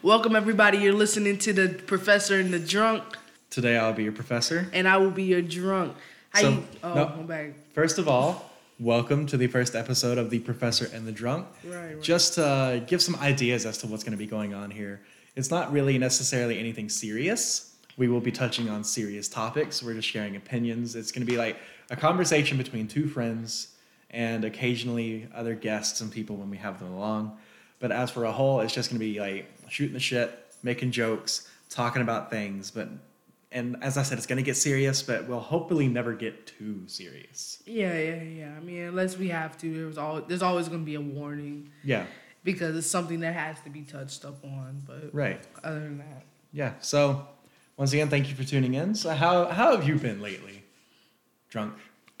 Welcome, everybody. You're listening to the Professor and the Drunk, Today I'll be your professor. and I will be your drunk. How So, you? Oh, no. I'm back. First of all, welcome to the first episode of The Professor and the Drunk. Right, right. Just to uh, give some ideas as to what's going to be going on here. It's not really necessarily anything serious. We will be touching on serious topics. We're just sharing opinions. It's going to be like a conversation between two friends and occasionally other guests and people when we have them along. But as for a whole, it's just going to be like shooting the shit, making jokes, talking about things. But and as I said, it's going to get serious, but we'll hopefully never get too serious. Yeah, yeah, yeah. I mean, unless we have to, there's all there's always going to be a warning Yeah, because it's something that has to be touched up on. But right. other than that, Yeah. So once again, thank you for tuning in. So how how have you been lately? Drunk.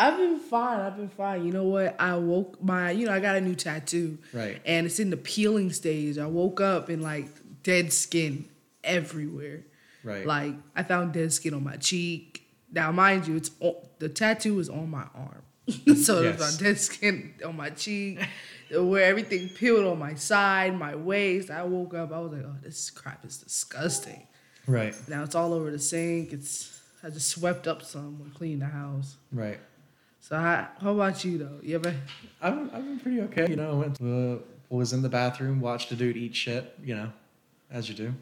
I've been fine. I've been fine. You know what? I woke my, you know, I got a new tattoo. Right. And it's in the peeling stage. I woke up and like dead skin everywhere. Right. Like I found dead skin on my cheek. Now, mind you, it's on, the tattoo is on my arm, so Yes. there's dead skin on my cheek, where everything peeled on my side, my waist. I woke up. I was like, "Oh, this crap is disgusting." Right. Now it's all over the sink. It's I just swept up some and cleaned the house. Right. So how, how about you though? You ever? I've I've been pretty okay. You know, I went to, uh, was in the bathroom, watched a dude eat shit. You know, as you do.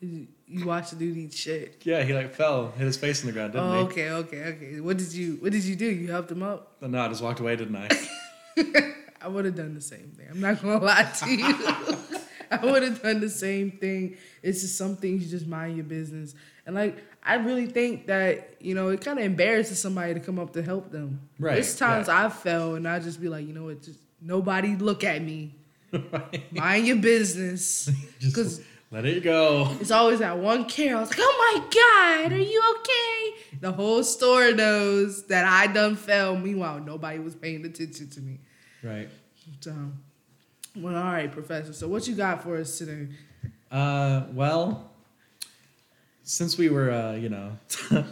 You, you watch the dude eat shit? Yeah, he like fell, hit his face in the ground, didn't Oh, he? okay, okay, okay. What did you What did you do? You helped him up? No, I just walked away, didn't I? I would have done the same thing. I'm not gonna lie to you. I would have done the same thing. It's just some things you just mind your business. And like I really think that, you know, it kind of embarrasses somebody to come up to help them. Right, There's times. I fell and I just be like, you know what, just nobody look at me. Right. Mind your business. Just Because let it go. it's always that one care. I was like, oh my God, are you okay? The whole store knows that I done fell. Meanwhile, nobody was paying attention to me. Right. So, well, all right, Professor. So, what you got for us today? Uh, well, since we were, uh, you know,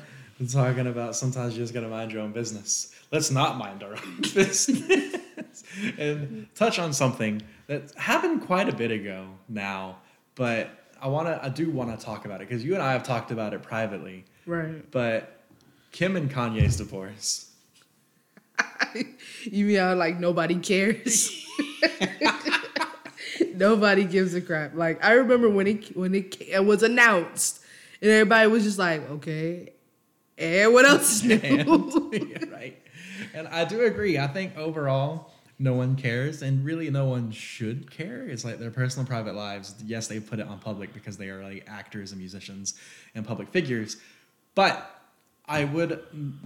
talking about sometimes you just gotta mind your own business, let's not mind our own business and touch on something that happened quite a bit ago now, but I wanna, I do wanna talk about it because you and I have talked about it privately, Right. but Kim and Kanye's divorce. you mean how like nobody cares? Nobody gives a crap. Like I remember when it when it, it was announced, and everybody was just like, okay, and what else is new? and, right. And I do agree. I think overall, no one cares, and really, no one should care. It's like their personal, private lives. Yes, they put it on public because they are like actors and musicians and public figures. But I would,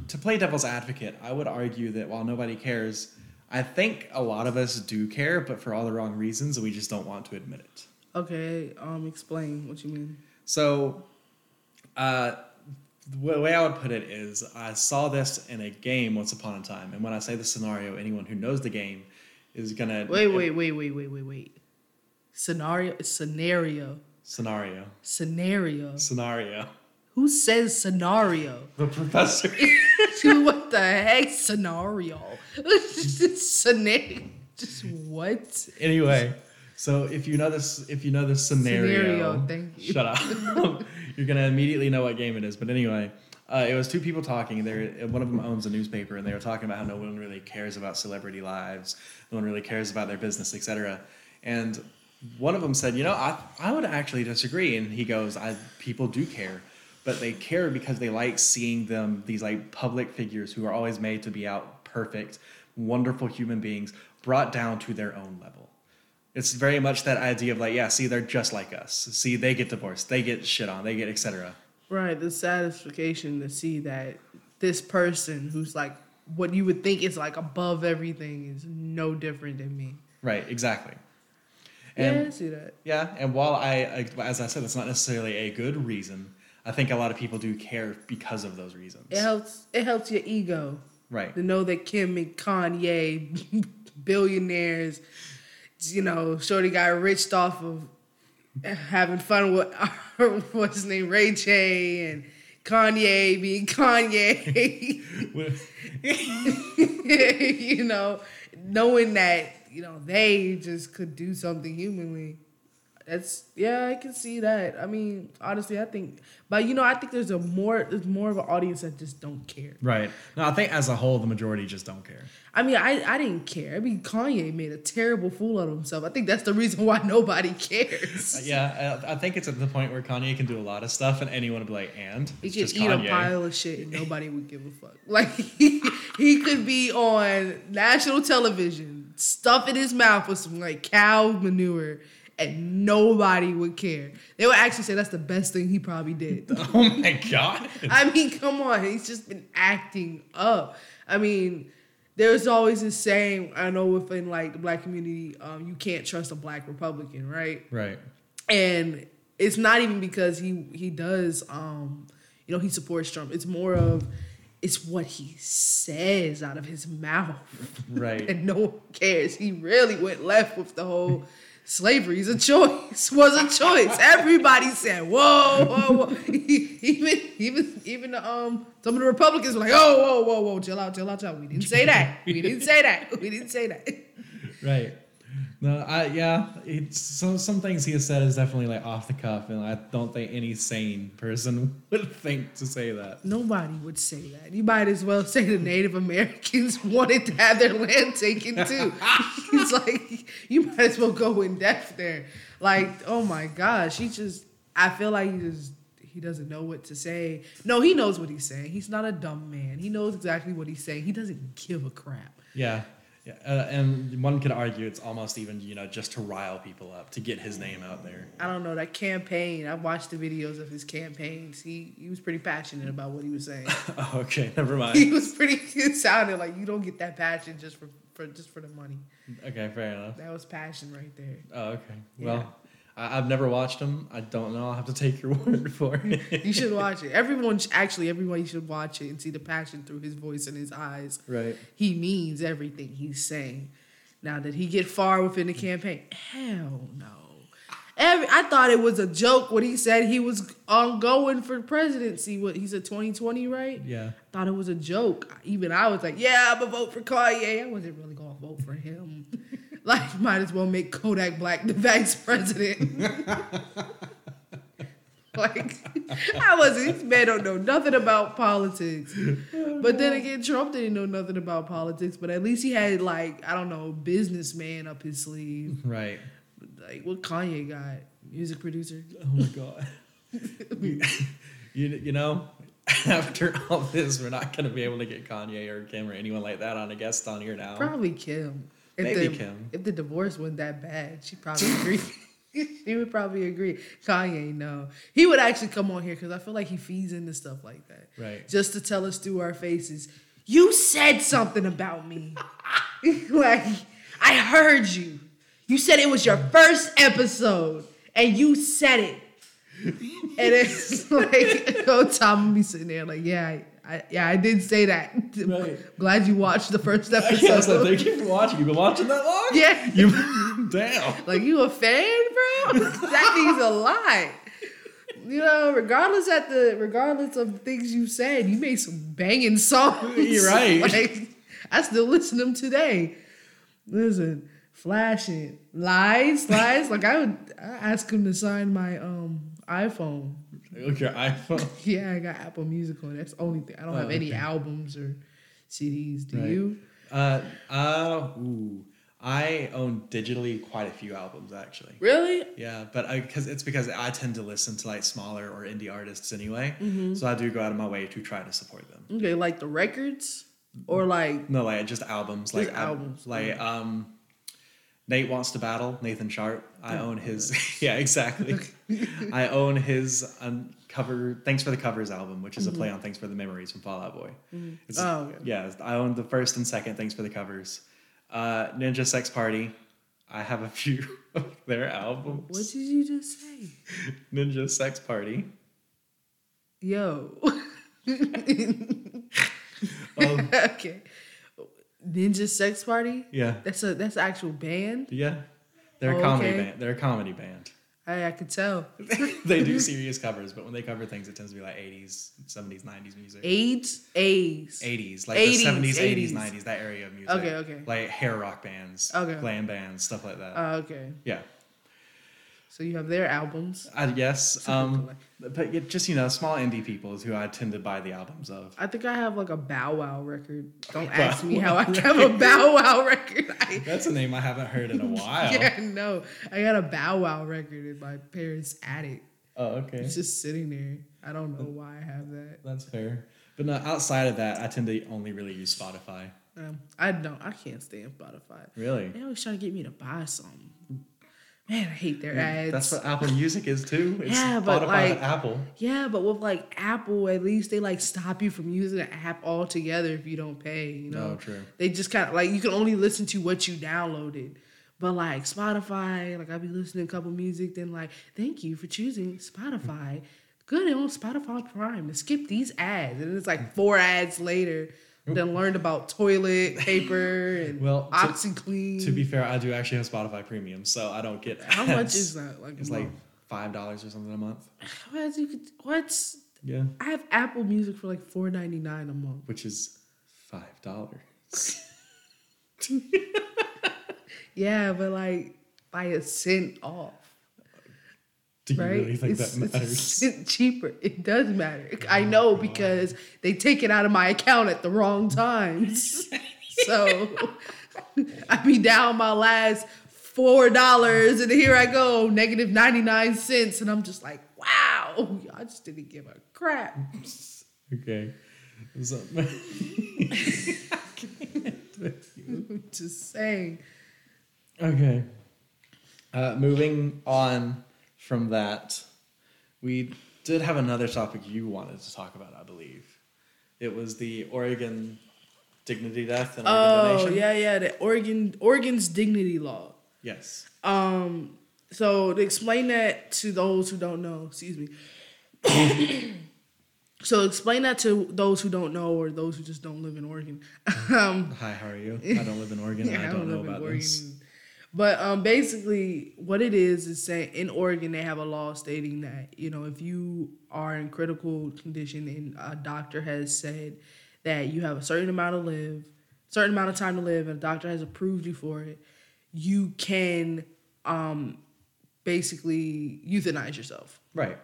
to play devil's advocate, I would argue that while nobody cares, I think a lot of us do care, but for all the wrong reasons, we just don't want to admit it. okay, um, explain what you mean. So, uh, the way I would put it is, I saw this in a game once upon a time, and when I say the scenario, anyone who knows the game is gonna Wait, wait, wait, wait, wait, wait, wait. Scenario, scenario, scenario scenario. scenario. Who says scenario? The professor. what the heck scenario? scenario. Just what? anyway, so if you know this, if you know the scenario, Scenario, thank you. Shut up. You're gonna immediately know what game it is. But anyway, uh, it was two people talking. They one of them owns a newspaper, and they were talking about how no one really cares about celebrity lives. No one really cares about their business, etc. And one of them said, "You know, I I would actually disagree." And he goes, "I people do care." But they care because they like seeing them, these like public figures who are always made to be out perfect, wonderful human beings, brought down to their own level. It's very much that idea of like, yeah, see, they're just like us. See, they get divorced, they get shit on, they get etc. Right, the satisfaction to see that this person who's like what you would think is like above everything is no different than me. Right, exactly. yeah, I And see that. yeah, and while I, I- as I said, it's not necessarily a good reason. I think a lot of people do care because of those reasons. It helps. It helps your ego Right. to know that Kim and Kanye, billionaires, you know, Shorty got rich off of having fun with what's his name, Ray J, and Kanye being Kanye. you know, knowing that you know they just could do something humanly. That's yeah, I can see that. I mean, honestly, I think, but you know, I think there's a more there's more of an audience that just don't care. Right. No, I think as a whole, the majority just don't care. I mean, I I didn't care. I mean, Kanye made a terrible fool out of himself. I think that's the reason why nobody cares. Uh, yeah, I, I think it's at the point where Kanye can do a lot of stuff, and anyone would be like, "And He could just eat Kanye." a pile of shit and nobody would give a fuck. Like he, he could be on national television, stuff in his mouth with some like cow manure, and nobody would care. They would actually say that's the best thing he probably did. Oh my god! I mean, come on, he's just been acting up. I mean, there's always this saying I know within like the black community, um, you can't trust a black Republican, right? right. and it's not even because he he does um you know he supports Trump. It's more of it's what he says out of his mouth, Right. and no one cares. He really went left with the whole slavery is a choice was a choice. Everybody said whoa whoa whoa. even even even the, um some of the Republicans were like oh whoa whoa whoa chill out chill out chill out. We didn't say that. We didn't say that. We didn't say that. Right. No, I yeah. It's so some things he has said is definitely like off the cuff, and I don't think any sane person would think to say that. Nobody would say that. You might as well say the Native Americans wanted to have their land taken too. it's like you might as well go in depth there. Like, oh my gosh, he just I feel like he just he doesn't know what to say. No, he knows what he's saying. He's not a dumb man. He knows exactly what he's saying. He doesn't give a crap. Yeah. Yeah, uh, and one could argue it's almost even you know just to rile people up to get his name out there. I don't know that campaign. I watched the videos of his campaigns. He he was pretty passionate about what he was saying. Oh, okay, never mind. he was pretty. It sounded like you don't get that passion just for, for just for the money. Okay, fair enough. That was passion right there. Oh, okay. Yeah. Well, I, I've never watched him. I don't know. I'll have to take your word for it. You should watch it. Everyone, sh- actually, everyone should watch it and see the passion through his voice and his eyes. right. He means everything he's saying. Now, did he get far within the campaign? Hell no. Every, I thought it was a joke when he said he was on going for presidency. What he said, twenty twenty, right? Yeah. thought it was a joke. Even I was like, yeah, I'm gonna vote for Kanye. I wasn't really gonna vote for him. like, might as well make Kodak Black the vice president. like, I wasn't. This man don't know nothing about politics. But then again, Trump didn't know nothing about politics. But at least he had like I don't know, businessman up his sleeve. Right. Like what Kanye got, music producer. Oh my god. you, you know, after all this, we're not going to be able to get Kanye or Kim or anyone like that on a guest on here now. Probably Kim. If Maybe the, Kim. If the divorce wasn't that bad, she probably agree. he would probably agree. Kanye, no. He would actually come on here because I feel like he feeds into stuff like that. Right. Just to tell us through our faces, you said something about me. like, I heard you. You said it was your first episode and you said it. and it's like, oh, Tom would be sitting there like, yeah, I, yeah, I did say that. Right. Glad you watched the first episode. Yes, I thank you for watching. You've been watching that long? Yeah. You, damn. Like you a fan, bro? that means a lot. You know, regardless at the regardless of the things you said, you made some banging songs. You're right. Like I still listen to them today. Listen, flashing lies, lies. like I would I ask him to sign my um iPhone. Look your iPhone. Yeah, I got Apple Music on. That's the only thing. I don't Oh, have any okay. albums or CDs. Do Right. you? Uh, uh, ooh. I own digitally quite a few albums actually. Really? Yeah, but because it's because I tend to listen to like smaller or indie artists anyway, Mm-hmm. so I do go out of my way to try to support them. Okay, like the records or like No, like just albums, Just like al- albums. like um, Nate wants to battle Nathan Sharp. I own his. yeah, exactly. I own his um, cover. Thanks for the covers album, which is a play on Thanks for the Memories from Fall Out Boy. It's, Oh, okay. yeah. I own the first and second. Thanks for the covers. Uh, Ninja Sex Party. I have a few of their albums. What did you just say? Ninja Sex Party. Yo. Um, okay. Ninja Sex Party? yeah, That's a that's an actual band? yeah. They're a Oh, comedy okay. band. They're a comedy band. I I could tell. they do serious covers, but when they cover things, it tends to be like 80s, 70s, 90s music. AIDS? A's. 80s, like 80s, the 70s, 80s, 80s. 90s, that area of music. Okay, okay. Like hair rock bands, Okay. glam bands, stuff like that. Oh, okay. yeah. So you have their albums. I guess. Um, but just you know, small indie people is who I tend to buy the albums of. I think I have like a Bow Wow record. Don't ask me how I have a Bow Wow record. I, That's a name I haven't heard in a while. yeah, no, I got a Bow Wow record in my parents' attic. Oh, okay. It's just sitting there. I don't know why I have that. That's fair. But no, outside of that, I tend to only really use Spotify. Um, I don't. I can't stand Spotify. Really? They always trying to get me to buy something. Man, I hate their ads. That's what Apple Music is too. It's Yeah, but Spotify like- Apple. Yeah, but with like Apple, at least they like stop you from using the app altogether if you don't pay. You know, Oh, true. They just kind of like you can only listen to what you downloaded. But like Spotify, like I'll be listening to a couple music, then like, thank you for choosing Spotify. Good on Spotify Prime to skip these ads, and it's like four ads later. Then learned about toilet paper and Well, to- OxiClean. To be fair, I do actually have Spotify Premium, so I don't get. how much is that? Like, It's like five dollars or something a month. what? You could, what? Yeah, I have Apple Music for like four ninety nine a month. which is five dollars. Yeah, but like by a cent off, Do you right? really think it's, that it's matters? cent cheaper. It does matter. I know because they take it out of my account at the wrong times. so I be down my last four dollars, and here I go, negative ninety nine cents, and I'm just like, wow, y'all just didn't give a crap. Okay. what's So- just saying. okay. Uh, moving on from that, we did have another topic you wanted to talk about, I believe. It was the Oregon dignity death and organ Oh donation. yeah, yeah, the Oregon Oregon's dignity law. Yes. Um, so to explain that to those who don't know, excuse me. so explain that to those who don't know or those who just don't live in Oregon. um, Hi, how are you? I don't live in Oregon. and I don't know about this. But um, basically, what it is is saying in Oregon they have a law stating that you know if you are in critical condition and a doctor has said that you have a certain amount of live, certain amount of time to live, and a doctor has approved you for it, you can um, basically euthanize yourself Right.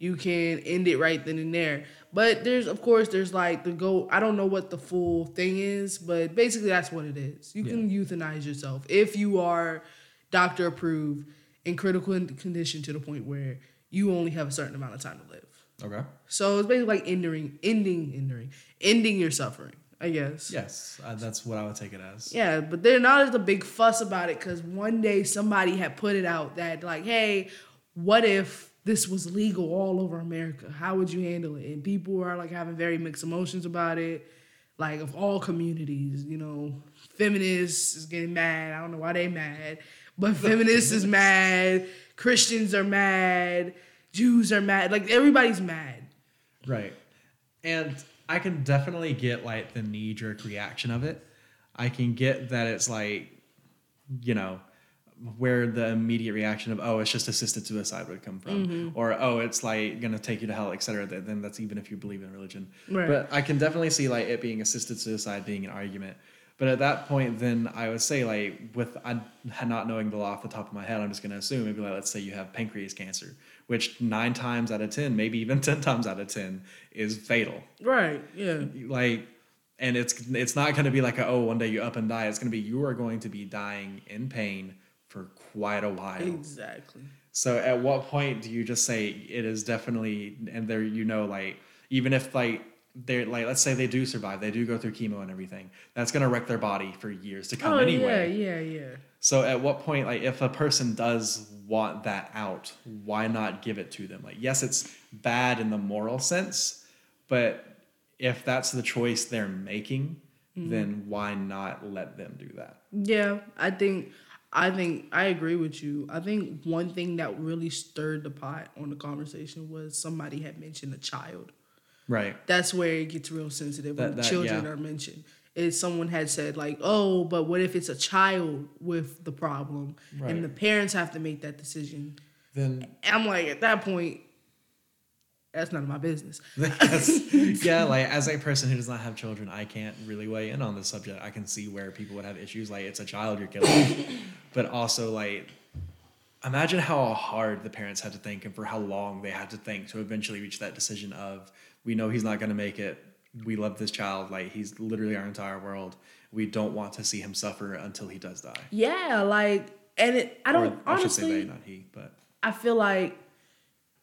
You can end it right then and there. But there's of course there's like the go I don't know what the full thing is, but basically that's what it is. You can euthanize yourself if you are doctor approved in critical condition to the point where you only have a certain amount of time to live. Okay. So it's basically like ending ending ending ending your suffering, I guess. Yes, uh, that's what I would take it as. Yeah, but they're not as a big fuss about it because one day somebody had put it out that like, hey, what if this was legal all over America? How would you handle it? And people are like having very mixed emotions about it, like of all communities. You know, feminists is getting mad. I don't know why they mad, but feminists is mad. Christians are mad. Jews are mad. Like everybody's mad. Right. And I can definitely get like the knee jerk reaction of it. I can get that it's like, you know, where the immediate reaction of, oh, it's just assisted suicide would come from. Mm-hmm. Or, oh, it's like going to take you to hell, et cetera. Then that's even if you believe in religion. Right. But I can definitely see like it being assisted suicide being an argument. But at that point, then I would say like with I not knowing the law off the top of my head, I'm just going to assume maybe like let's say you have pancreas cancer, which nine times out of ten, maybe even ten times out of ten, is fatal Right. Yeah. like and it's it's not going to be like a, oh one day you up and die it's going to be you are going to be dying in pain quite a while Exactly. so at what point do you just say it is definitely and there you know like even if like they're like let's say they do survive they do go through chemo and everything that's going to wreck their body for years to come Oh anyway yeah, yeah, yeah. so at what point, like if a person does want that out, why not give it to them? Like, yes, it's bad in the moral sense, but if that's the choice they're making, mm-hmm. then why not let them do that? Yeah, I think I think I agree with you. I think one thing that really stirred the pot on the conversation was somebody had mentioned a child. Right. That's where it gets real sensitive when That- that- children yeah. are mentioned. Is someone had said like, "Oh, but what if it's a child with the problem Right. and the parents have to make that decision?" Then And I'm like, at that point, that's none of my business. yeah, like as a person who does not have children, I can't really weigh in on this subject. I can see where people would have issues like it's a child you're killing, but also like imagine how hard the parents had to think and for how long they had to think to eventually reach that decision of we know he's not going to make it we love this child like he's literally our entire world we don't want to see him suffer until he does die Yeah, like, and it, I don't or i should say honestly. they not he but I feel like,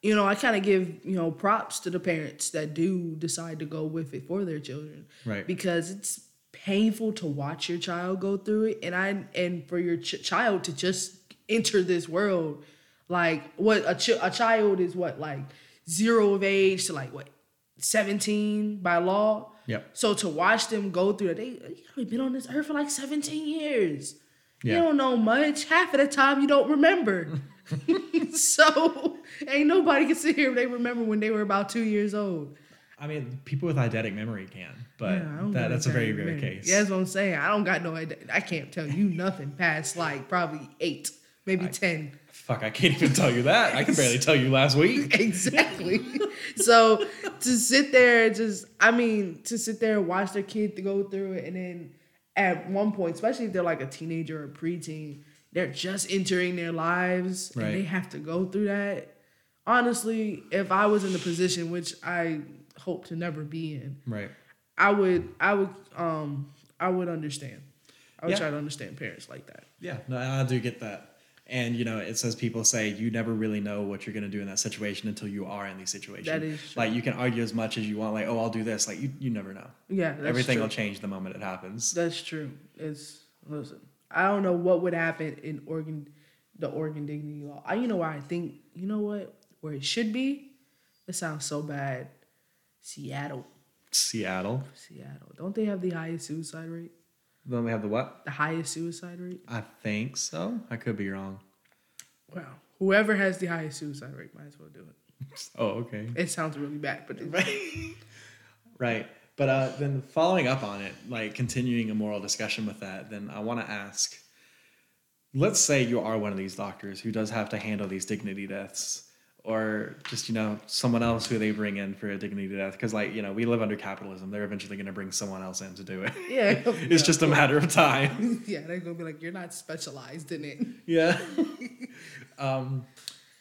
you know, I kind of give, you know, props to the parents that do decide to go with it for their children. Right. Because it's painful to watch your child go through it and I and for your ch- child to just enter this world like what a ch- a child is what like 0 of age to like what 17 by law. Yep. So to watch them go through it, they you been on this earth for like 17 years. You don't know much. Half of the time you don't remember. so ain't nobody can sit here and they remember when they were about two years old. I mean people with eidetic memory can but Yeah, that, that's a very rare case Yeah, that's what I'm saying. I don't got no idea. I can't tell you nothing past like probably eight, maybe ten. fuck i can't even tell you that i can barely tell you last week exactly. so to sit there and just, I mean, to sit there and watch their kid to go through it, and then at one point, especially if they're like a teenager or preteen, they're just entering their lives Right. and they have to go through that. Honestly, if I was in the position which I hope to never be in, right I would, I would, um, I would understand. I would Yeah. try to understand parents like that. Yeah, no, I do get that. And you know, it says people say you never really know what you're gonna do in that situation until you are in these situations. That is true. like you can argue as much as you want, like, oh, I'll do this. Like you, you never know. Yeah, Everything true. will change the moment it happens. That's true. It's listen. I don't know what would happen in Oregon, the Oregon dignity law. I, you know why I think you know what where it should be. It sounds so bad. Seattle, Seattle. Seattle. Don't they have the highest suicide rate? Then we have the what? The highest suicide rate. I think so. I could be wrong. Wow. Whoever has the highest suicide rate might as well do it. Oh, okay. It sounds really bad, but Right. right. But uh, then following up on it, like continuing a moral discussion with that, then I want to ask let's say you are one of these doctors who does have to handle these dignity deaths, or just, you know, someone else who they bring in for a dignity death. Because, like, you know, we live under capitalism. They're eventually going to bring someone else in to do it. yeah, it's just a matter of time. yeah. They're gonna be like, you're not specialized in it. Yeah. um,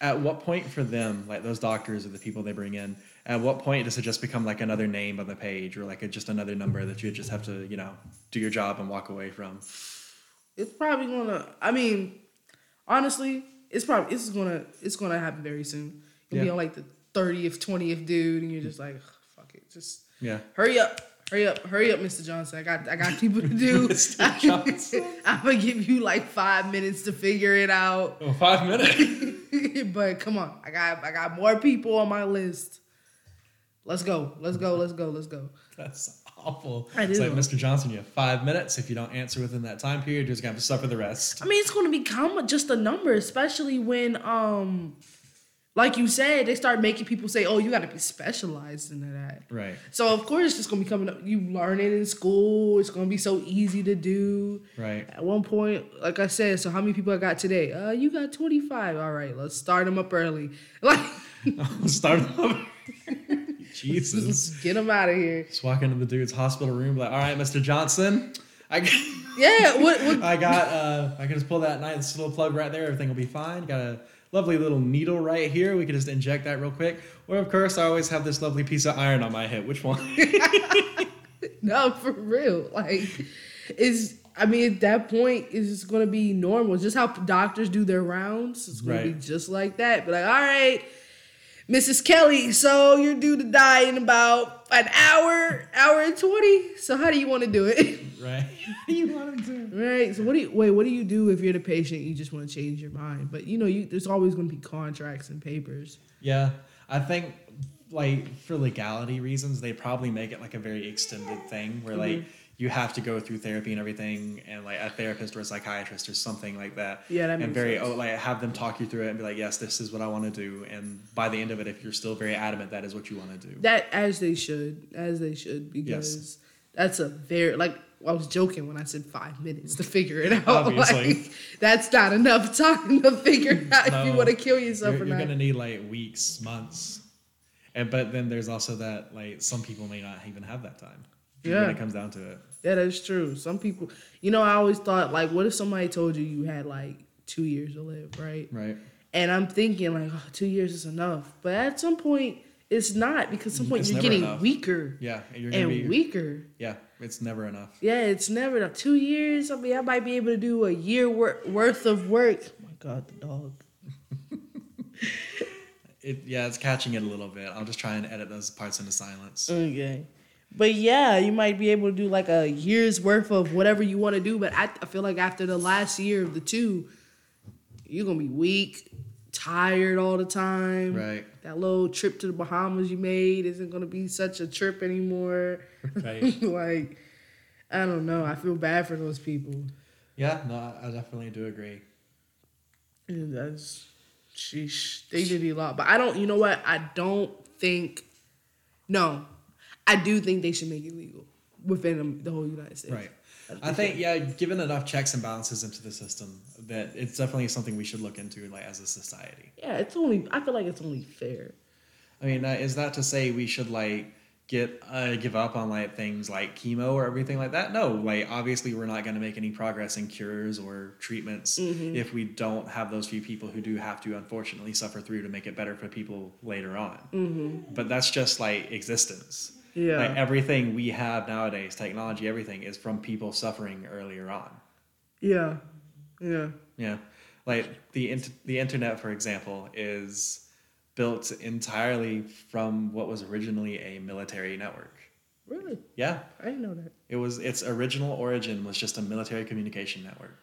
at what point for them, like those doctors or the people they bring in, at what point does it just become like another name on the page or like a, just another number that you just have to, you know, do your job and walk away from? It's probably gonna. I mean, honestly, it's probably it's gonna it's gonna happen very soon. You'll be on like the thirtieth, twentieth dude, and you're just like, fuck it, just Yeah. hurry up, hurry up, hurry up, Mr. Johnson. I got I got people to do. Mr. Johnson. I'm gonna give you like five minutes to figure it out. Oh, five minutes. but come on, I got I got more people on my list. Let's go, let's go, let's go, let's go. That's awful. I It's like, Mr. Johnson, you have five minutes. If you don't answer within that time period, you're just going to have to suffer the rest. I mean, it's going to become just a number, especially when, um, like you said, they start making people say, "Oh, you got to be specialized in that." Right. So of course, it's just going to be coming up. You learn it in school. It's going to be so easy to do. Right. At one point, like I said, so how many people I got today? Uh, you got twenty five. All right, let's start them up early. Like, Start off. Jesus. let's get them out of here. Just walk into the dude's hospital room, like, all right, Mr. Johnson, I got, Yeah. What? what I got, uh, I can just pull that nice little plug right there. Everything will be fine. Got a lovely little needle right here. We can just inject that real quick. Or of course, I always have this lovely piece of iron on my hip. Which one? No, for real. Like, is I mean, at that point, it's just gonna be normal. It's just how doctors do their rounds. It's gonna be just like that. But like, all right, Mrs. Kelly, so you're due to die in about an hour, hour and twenty. So how do you want to do it? right. you want to? Do it? Right. So what do you wait? What do you do if you're the patient? You just want to change your mind, but you know, you there's always gonna be contracts and papers. Yeah, I think like for legality reasons, they probably make it like a very extended thing where like Mm-hmm. You have to go through therapy and everything, and like a therapist or a psychiatrist or something like that. Yeah, that and very sense. oh, like have them talk you through it and be like, yes, this is what I want to do, and by the end of it, if you're still very adamant, that is what you want to do. That as they should, as they should, because that's a very like I was joking when I said five minutes to figure it out. Obviously. Like, that's not enough time to figure out if you want to kill yourself You're, or you're not. gonna need like weeks, months, and but then there's also that like some people may not even have that time. Yeah. when it comes down to it. Yeah, that's true. Some people, you know, I always thought like, what if somebody told you you had like two years to live, right? Right. And I'm thinking like, oh, two years is enough, but at some point it's not because at some point It's you're getting enough. weaker Yeah. and You're gonna and be. weaker. Yeah. It's never enough. Yeah, it's never enough. Two years. I mean, I might be able to do a year wor- worth of work. Oh my god, the dog. It, yeah, it's catching it a little bit. I'll just try and edit those parts into silence. Okay. But yeah, you might be able to do like a year's worth of whatever you want to do. But I, I feel like after the last year of the two, you're gonna be weak, tired all the time. Right. That little trip to the Bahamas you made isn't gonna be such a trip anymore. Right. like, I don't know. I feel bad for those people. Yeah. No, I I definitely do agree. And that's sheesh. They did a lot. But I don't you know what? I don't think no. I do think they should make it legal within the whole United States. Right. I think yeah, given enough checks and balances into the system, that it's definitely something we should look into, like as a society. Yeah, it's only I feel like it's only fair. I mean, uh, is that to say we should like get uh, give up on like things like chemo or everything like that? No, like obviously we're not going to make any progress in cures or treatments if we don't have those few people who do have to unfortunately suffer through to make it better for people later on. Mm-hmm. But that's just like existence. Yeah. Like everything we have nowadays, technology, everything is from people suffering earlier on. Yeah. Yeah. Yeah, like the int- the internet, for example, is built entirely from what was originally a military network. Really? Yeah, I didn't know that. it was its original origin was just a military communication network.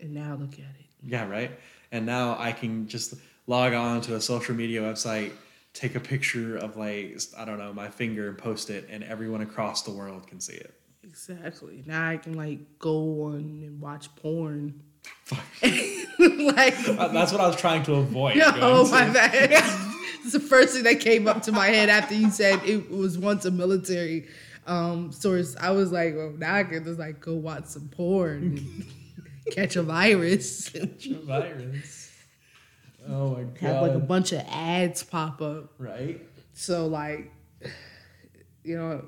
And now look at it. Yeah, right. And now I can just log on to a social media website, take a picture of like I don't know my finger and post it, and everyone across the world can see it. Exactly. Now I can like go on and watch porn. like Uh, That's what I was trying to avoid. No, oh my bad. it's the first thing that came up to my head after you said it was once a military um, source. I was like, well, now I can just like go watch some porn and catch a virus. Catch a virus. Oh my god. Have like a bunch of ads pop up. right. So like, you know,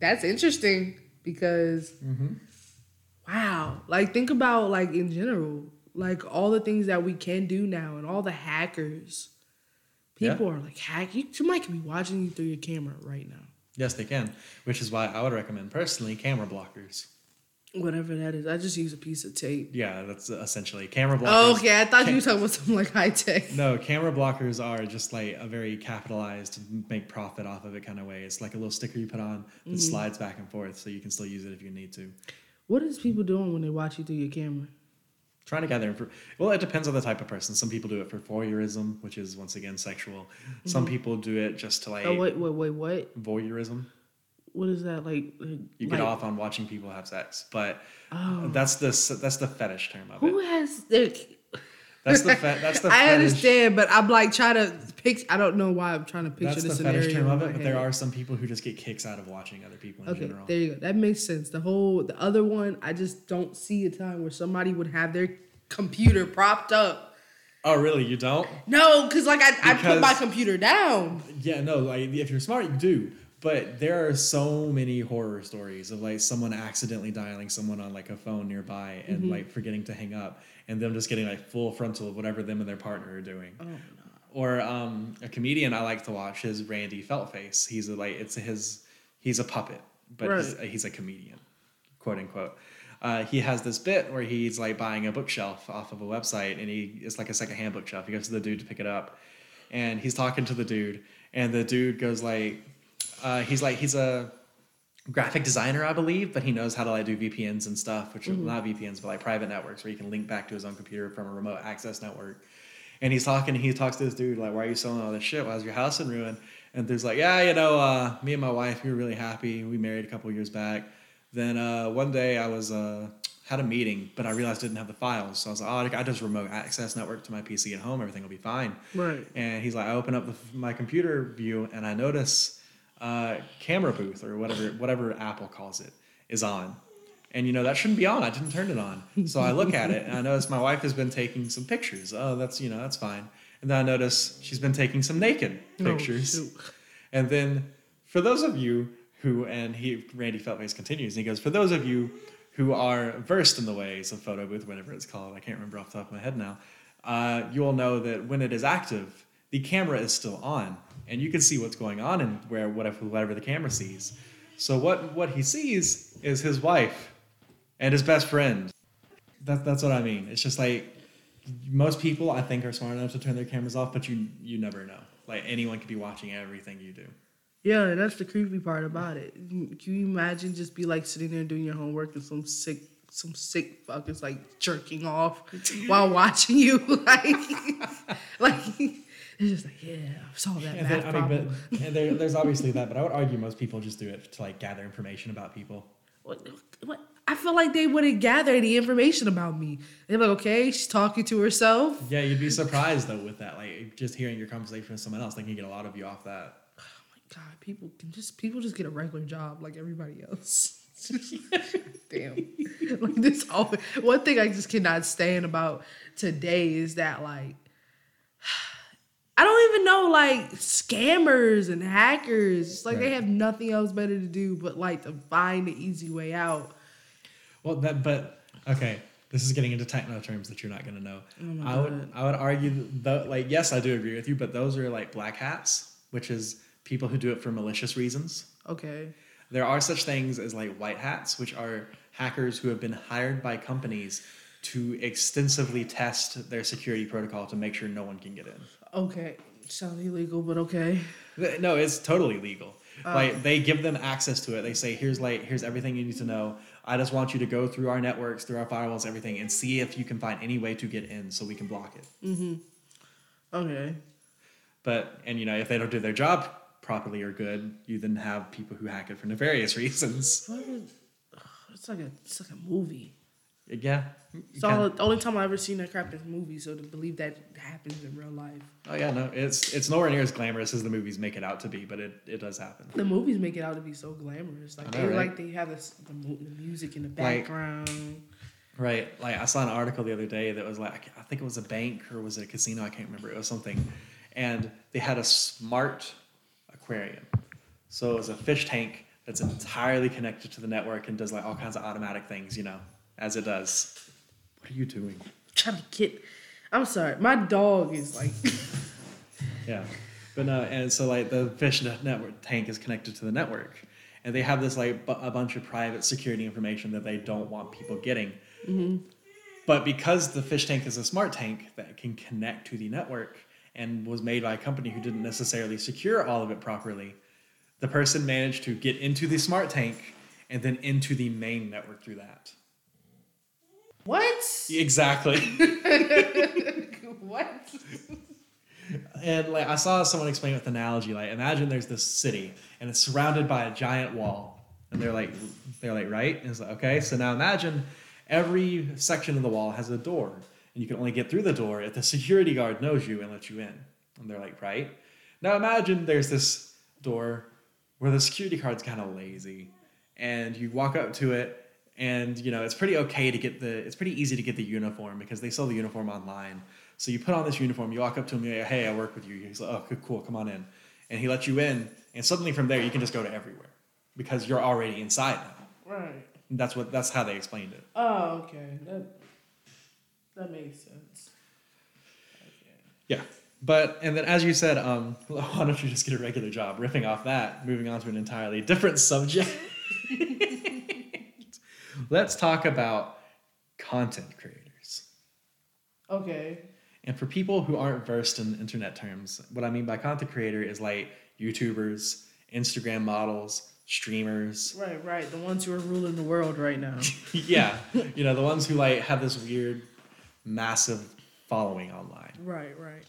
that's interesting because mm-hmm. wow, like think about like in general, like all the things that we can do now and all the hackers. People are like hack. You somebody could be watching you through your camera right now. Yes, they can. Which is why I would recommend personally camera blockers. Whatever that is, I just use a piece of tape. Yeah, that's essentially camera blockers. Oh, okay. I thought you were talking about something like high tech. No, camera blockers are just like a very capitalized, make profit off of it kind of way. It's like a little sticker you put on that Mm-hmm. slides back and forth, so you can still use it if you need to. What is people doing when they watch you through your camera? Trying to gather info. Well, it depends on the type of person. Some people do it for voyeurism, which is once again sexual. Some people do it just to like Mm-hmm. Oh wait, wait, wait, what? voyeurism. What is that like? Uh, like You like, get off on watching people have sex, but Oh. that's the that's the fetish term of Who it. Who has their? That's the fe- that's the. I fetish- understand, but I'm like trying to pick. I don't know why I'm trying to picture That's the the fetish term of it, but there are some people who just get kicks out of watching other people in Okay, general. there you go. That makes sense. The whole the other one, I just don't see a time where somebody would have their computer propped up. Oh, really? You don't? No, because like I, I put my computer down. Yeah, no. Like, if you're smart, you do. But there are so many horror stories of like someone accidentally dialing someone on like a phone nearby and Mm-hmm. like forgetting to hang up, and them just getting like full frontal of whatever them and their partner are doing. Oh no. Or um, a comedian I like to watch is Randy Feltface. He's a, like it's his he's a puppet, but he's, Right. he's a comedian, quote unquote. Uh, he has this bit where he's like buying a bookshelf off of a website, and he it's like a secondhand bookshelf. He goes to the dude to pick it up, and he's talking to the dude, and the dude goes like, uh, he's like he's a graphic designer, I believe, but he knows how to like do VPNs and stuff, which are not VPNs, but like private networks where you can link back to his own computer from a remote access network. And he's talking, he talks to this dude, like, why are you selling all this shit? Why is your house in ruin? And there's like, yeah, you know, uh, me and my wife, we were really happy. We married a couple years back. Then uh, one day I was, uh, had a meeting, but I realized I didn't have the files. So I was like, oh, I just remote access network to my PC at home. Everything will be fine. Right. And he's like, I open up the, my computer view and I notice uh, camera booth or whatever whatever Apple calls it is on. And you know that shouldn't be on. I didn't turn it on. So I look at it and I notice my wife has been taking some pictures. Oh, that's you know that's fine. And then I notice she's been taking some naked Oh, pictures. shoot. and then for those of you who and he Randy Feltface continues and he goes for those of you who are versed in the ways of photo booth, whatever it's called, I can't remember off the top of my head now, uh, you will know that when it is active, the camera is still on, and you can see what's going on and where whatever whatever the camera sees. So what what he sees is his wife and his best friend. That, that's what I mean. It's just like most people I think are smart enough to turn their cameras off, but you you never know. Like anyone could be watching everything you do. Yeah, that's the creepy part about it. Can you imagine just be like sitting there doing your homework and some sick some sick fuck is like jerking off while watching you like like it's just like yeah I saw that And math then, I mean, problem. but and there, there's obviously that, but I would argue most people just do it to like gather information about people. What, what? I feel like they wouldn't gather any information about me. They're like, okay, she's talking to herself. Yeah, you'd be surprised though with that, like just hearing your conversation with someone else. They can get a lot of you off that. Oh my God, people can just people just get a regular job like everybody else. Damn. Like this all one thing I just cannot stand about today is that like I don't even know like scammers and hackers. It's like they have nothing else better to do but like to find the easy way out. Well, that but okay. This is getting into techno terms that you're not gonna know. Oh I would. I would argue that like yes I do agree with you, but those are like black hats, which is people who do it for malicious reasons. Okay. There are such things as like white hats, which are hackers who have been hired by companies to extensively test their security protocol to make sure no one can get in. Okay. Sounds illegal, but okay. No, it's totally legal. like they give them access to it. They say, "Here's like here's everything you need to know. I just want you to go through our networks, through our firewalls, everything, and see if you can find any way to get in, so we can block it." Mm-hmm. Okay. But and you know if they don't do their job properly or good, you then have people who hack it for nefarious reasons. What is- ugh, It's like a it's like a movie. Yeah. It's all, the only time I've ever seen that crap is movies, so to believe that happens in real life. Oh yeah, no, it's it's nowhere near as glamorous as the movies make it out to be, but it, it does happen. The movies make it out to be so glamorous. Like know, they right? like they have this, the, the music in the Like- background. Right. Like I saw an article the other day that was like I think it was a bank or was it a casino? I can't remember. It was something, and they had a smart aquarium. So it was a fish tank that's entirely connected to the network and does like all kinds of automatic things, you know, as it does. What are you doing? trying to get. I'm sorry, my dog is like. Yeah. But no, and so like the fish network tank is connected to the network, and they have this like bu- a bunch of private security information that they don't want people getting. Mm-hmm. But because the fish tank is a smart tank that can connect to the network and was made by a company who didn't necessarily secure all of it properly, the person managed to get into the smart tank and then into the main network through that. What? Exactly. what? And like I saw someone explain with analogy, like imagine there's this city and it's surrounded by a giant wall. And they're like they're like, right? And it's like, okay, so now imagine every section of the wall has a door. And you can only get through the door if the security guard knows you and lets you in. And they're like, right? Now imagine there's this door where the security guard's kind of lazy. And you walk up to it and you know it's pretty okay to get the it's pretty easy to get the uniform because they sell the uniform online so you put on this uniform you walk up to him you're like hey i work with you he's like oh cool come on in and he lets you in and suddenly from there you can just go to everywhere because you're already inside now Right. and that's what that's how they explained it Oh, okay. That that makes sense. Okay. yeah but and then as you said um why don't you just get a regular job riffing off that moving on to an entirely different subject let's talk about content creators Okay. And for people who aren't versed in internet terms, what I mean by content creator is like YouTubers, Instagram models, streamers. Right, right. The ones who are ruling the world right now. yeah, you know, the ones who like have this weird, massive following online. right, right.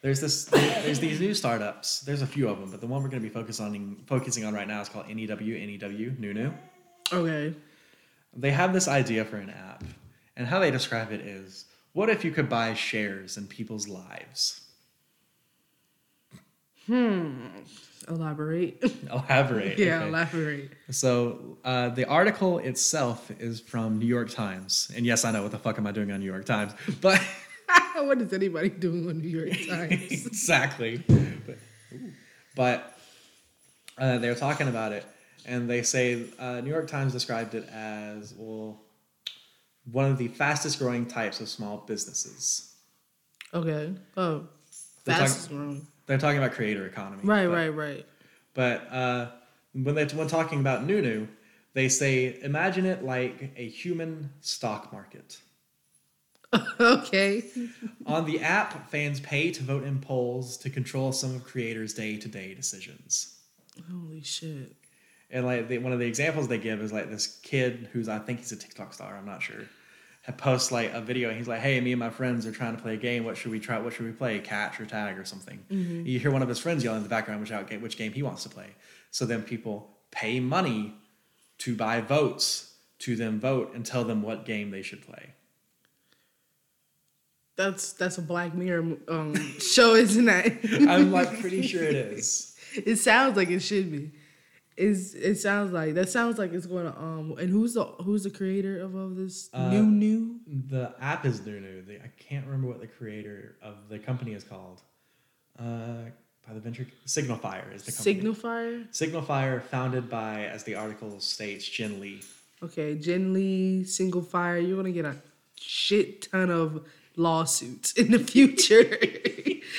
There's this, there's these new startups. There's a few of them, but the one we're going to be focus on, focusing on right now is called NEW, NEW, NewNew. Okay. They have this idea for an app, and how they describe it is, what if you could buy shares in people's lives? Hmm. Elaborate. Elaborate. yeah, okay. elaborate. So uh, the article itself is from New York Times, and yes, I know what the fuck am I doing on New York Times, but what is anybody doing on New York Times? exactly. But, but uh, they were talking about it. And they say uh, New York Times described it as well one of the fastest growing types of small businesses. Okay. Oh, They're fastest talking- growing. They're talking about creator economy. Right, but- right, right. But uh, when they when talking about NewNew, they say imagine it like a human stock market. okay. On the app, fans pay to vote in polls to control some of creators' day-to-day decisions. Holy shit. And like they, one of the examples they give is like this kid who's I think he's a TikTok star. I'm not sure. Had posts like a video and he's like, "Hey, me and my friends are trying to play a game. What should we try? What should we play? Catch or tag or something?" You hear one of his friends yelling in the background which out which game he wants to play. So then people pay money to buy votes to then vote and tell them what game they should play. That's that's a Black Mirror um, show, isn't it? I'm like pretty sure it is. It sounds like it should be. It's, it sounds like that sounds like it's going to um and who's the who's the creator of all this Uh, NewNew The app is NewNew The, I can't remember what the creator of the company is called. Uh, by the venture Signalfire is the company. Signifier? Signalfire, founded by, as the article states, Jin Lee. Okay, Jen Lee, Single Fire. You're gonna get a shit ton of lawsuits in the future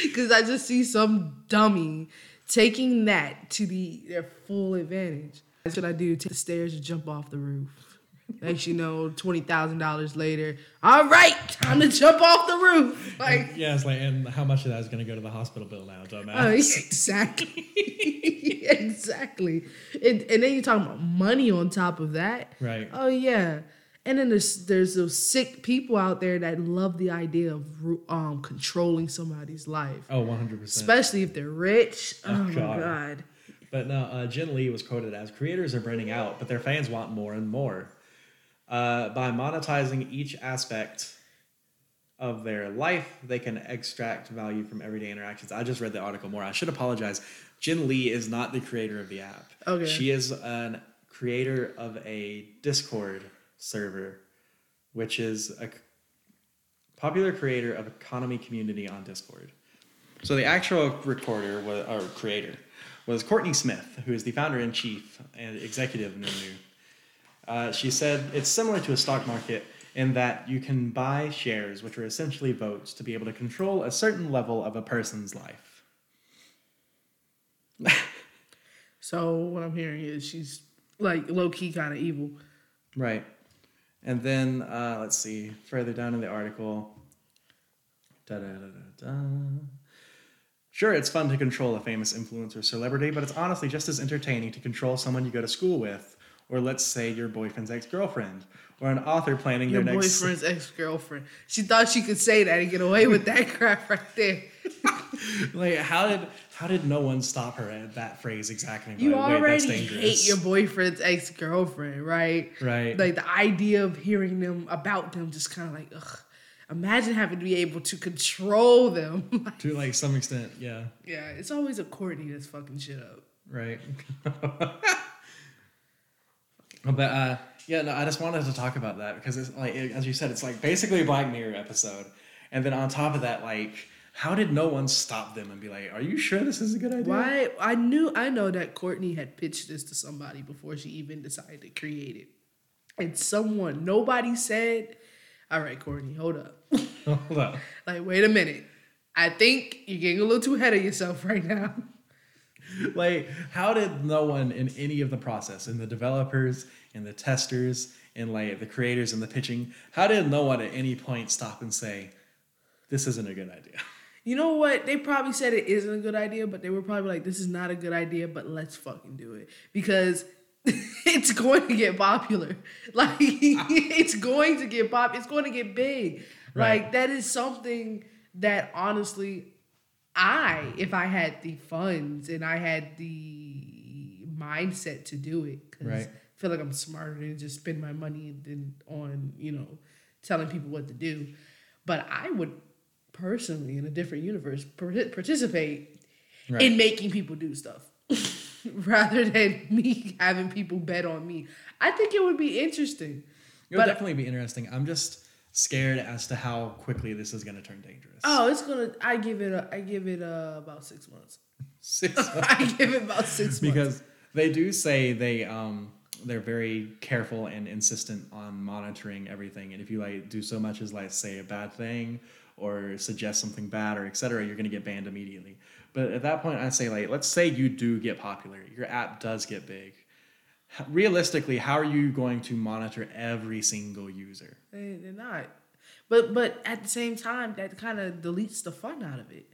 because I just see some dummy taking that to the their full advantage. That's what I do. Take the stairs and jump off the roof. Next, you know, twenty thousand dollars later. All right, time to jump off the roof. Like, Yeah, it's like, and how much of that is going to go to the hospital bill now, oh, dumbass? exactly, exactly. And, and then you're talking about money on top of that. right. Oh yeah. And then there's there's those sick people out there that love the idea of um controlling somebody's life, Oh, 100%. especially if they're rich. Oh, Oh, my God. god. But no, uh, Jin Lee was quoted as creators are burning out, but their fans want more and more. Uh, by monetizing each aspect of their life, they can extract value from everyday interactions. I just read the article more. I should apologize. Jin Lee is not the creator of the app. Okay. She is a creator of a Discord server, which is a popular creator of economy community on Discord. So the actual recorder was, or creator was Courtney Smith, who is the founder and chief and executive of NewNew. Uh, she said it's similar to a stock market in that you can buy shares, which are essentially votes, to be able to control a certain level of a person's life. So what I'm hearing is she's like low key kind of evil. Right. And then uh, let's see, further down in the article. Da, da, da. Sure, it's fun to control a famous influencer celebrity, but it's honestly just as entertaining to control someone you go to school with, or let's say your boyfriend's ex girlfriend, or an author planning Your their next. boyfriend's ex girlfriend. She thought she could say that and get away with that crap right there. Like, how did how did no one stop her at that phrase exactly? You Wait, that's already dangerous. hate your boyfriend's ex girlfriend, right? Right. Like the idea of hearing them about them just kind of like, ugh. Imagine having to be able to control them. to like some extent, yeah. yeah, it's always a Courtney that's fucking shit up. Right. But uh, yeah, no, I just wanted to talk about that because it's like, as you said, it's like basically a Black Mirror episode, and then on top of that, like, how did no one stop them and be like, "Are you sure this is a good idea?" Why? I knew, I know that Courtney had pitched this to somebody before she even decided to create it. And someone, nobody said, all right, Courtney, hold up. Hold up. like, wait a minute. I think you're getting a little too ahead of yourself right now. Like, how did no one in any of the process, in the developers, in the testers, in like the creators and the pitching, how did no one at any point stop and say, "This isn't a good idea"? You know what? They probably said it isn't a good idea, but they were probably like, this is not a good idea, but let's fucking do it. Because it's going to get popular. Like, it's going to get pop. It's going to get big. Right. Like, that is something that honestly, I, if I had the funds and I had the mindset to do it, because Right. I feel like I'm smarter than just spend my money than on, you know, telling people what to do. But I would personally, in a different universe, participate Right. in making people do stuff rather than me having people bet on me. I think it would be interesting. It would But- definitely be interesting. I'm just scared as to how quickly this is going to turn dangerous. Oh, it's gonna. I give it. A, I give it uh, about six months. Six- I give it about six months. because They do say they um they're very careful and insistent on monitoring everything. And if you like do so much as like say a bad thing or suggest something bad or etc., you're gonna get banned immediately. But at that point, I say like, let's say you do get popular, your app does get big. Realistically, how are you going to monitor every single user? They, they're not. But but at the same time, that kind of deletes the fun out of it.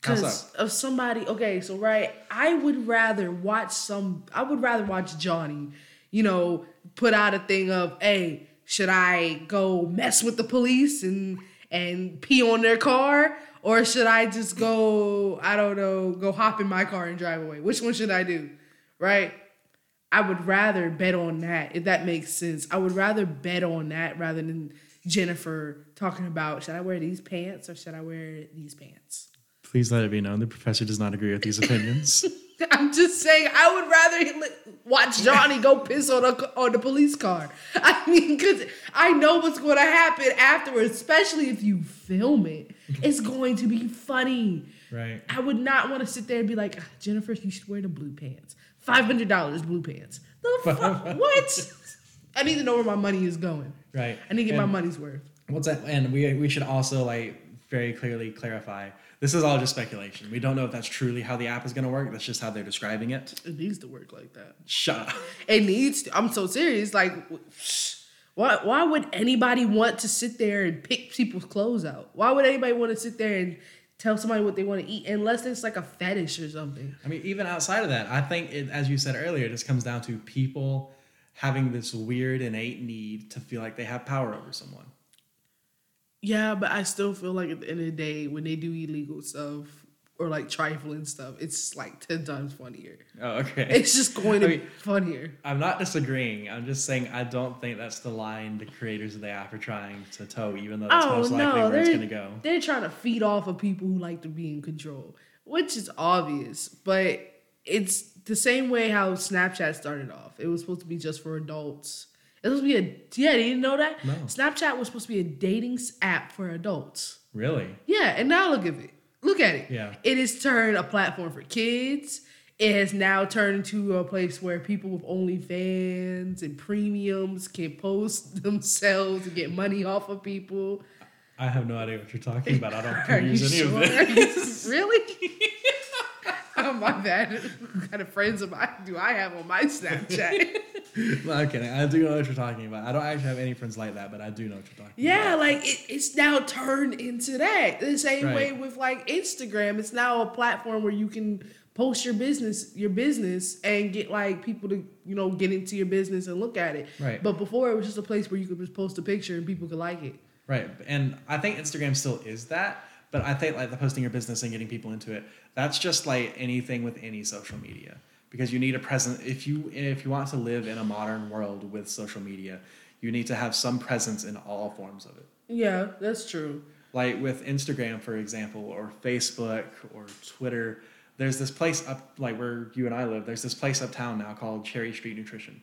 Because of somebody, okay, so right, I would rather watch some. I would rather watch Johnny, you know, put out a thing of, hey, should I go mess with the police and and pee on their car, or should I just go, I don't know, go hop in my car and drive away? Which one should I do, right? I would rather bet on that, if that makes sense. I would rather bet on that rather than Jennifer talking about should I wear these pants or should I wear these pants? Please let it be known the professor does not agree with these opinions. I'm just saying I would rather watch Johnny go piss on a on the police car. I mean, because I know what's going to happen afterwards, especially if you film it. It's going to be funny. right. I would not want to sit there and be like, "Ah, Jennifer, you should wear the blue pants. Five hundred dollars blue pants. The fuck? what? I need to know where my money is going. Right. I need to get my money's worth. What's that? And we we should also like very clearly clarify. This is all just speculation. We don't know if that's truly how the app is going to work. That's just how they're describing it. It needs to work like that. Shut up. It needs to. I'm so serious. Like, why? Why would anybody want to sit there and pick people's clothes out? Why would anybody want to sit there and tell somebody what they want to eat unless it's like a fetish or something? I mean, even outside of that, I think it, as you said earlier, it just comes down to people having this weird innate need to feel like they have power over someone. Yeah, but I still feel like at the end of the day, when they do illegal stuff or like trifling stuff, it's like ten times funnier. Oh, okay. It's just going to I be funnier. I'm not disagreeing. I'm just saying I don't think that's the line the creators of the app are trying to toe, even though that's Oh most likely no, where it's going to go. they're trying to feed off of people who like to be in control, which is obvious. But it's the same way how Snapchat started off. It was supposed to be just for adults. It was supposed to be a yeah. You didn't know that? No. Snapchat was supposed to be a dating app for adults. Really? Yeah, and now look at it. Look at it. Yeah. It has turned a platform for kids. It has now turned into a place where people with OnlyFans and premiums can post themselves and get money off of people. I have no idea what you're talking about. I don't use any sure? of it. really? oh my bad. What kind of friends am I, do I have on my Snapchat? Well, I'm kidding. I do know what you're talking about. I don't actually have any friends like that, but I do know what you're talking yeah, about. like it, it's now turned into that. The same way with like Instagram. It's now a platform where you can post your business, your business, and get like people to you know get into your business and look at it. Right. But before it was just a place where you could just post a picture and people could like it. Right. And I think Instagram still is that, but I think like the posting your business and getting people into it, that's just like anything with any social media. Because you need a presence if you if you want to live in a modern world with social media, you need to have some presence in all forms of it. Yeah, that's true. Like with Instagram, for example, or Facebook or Twitter, there's this place up like where you and I live, there's this place uptown now called Cherry Street Nutrition.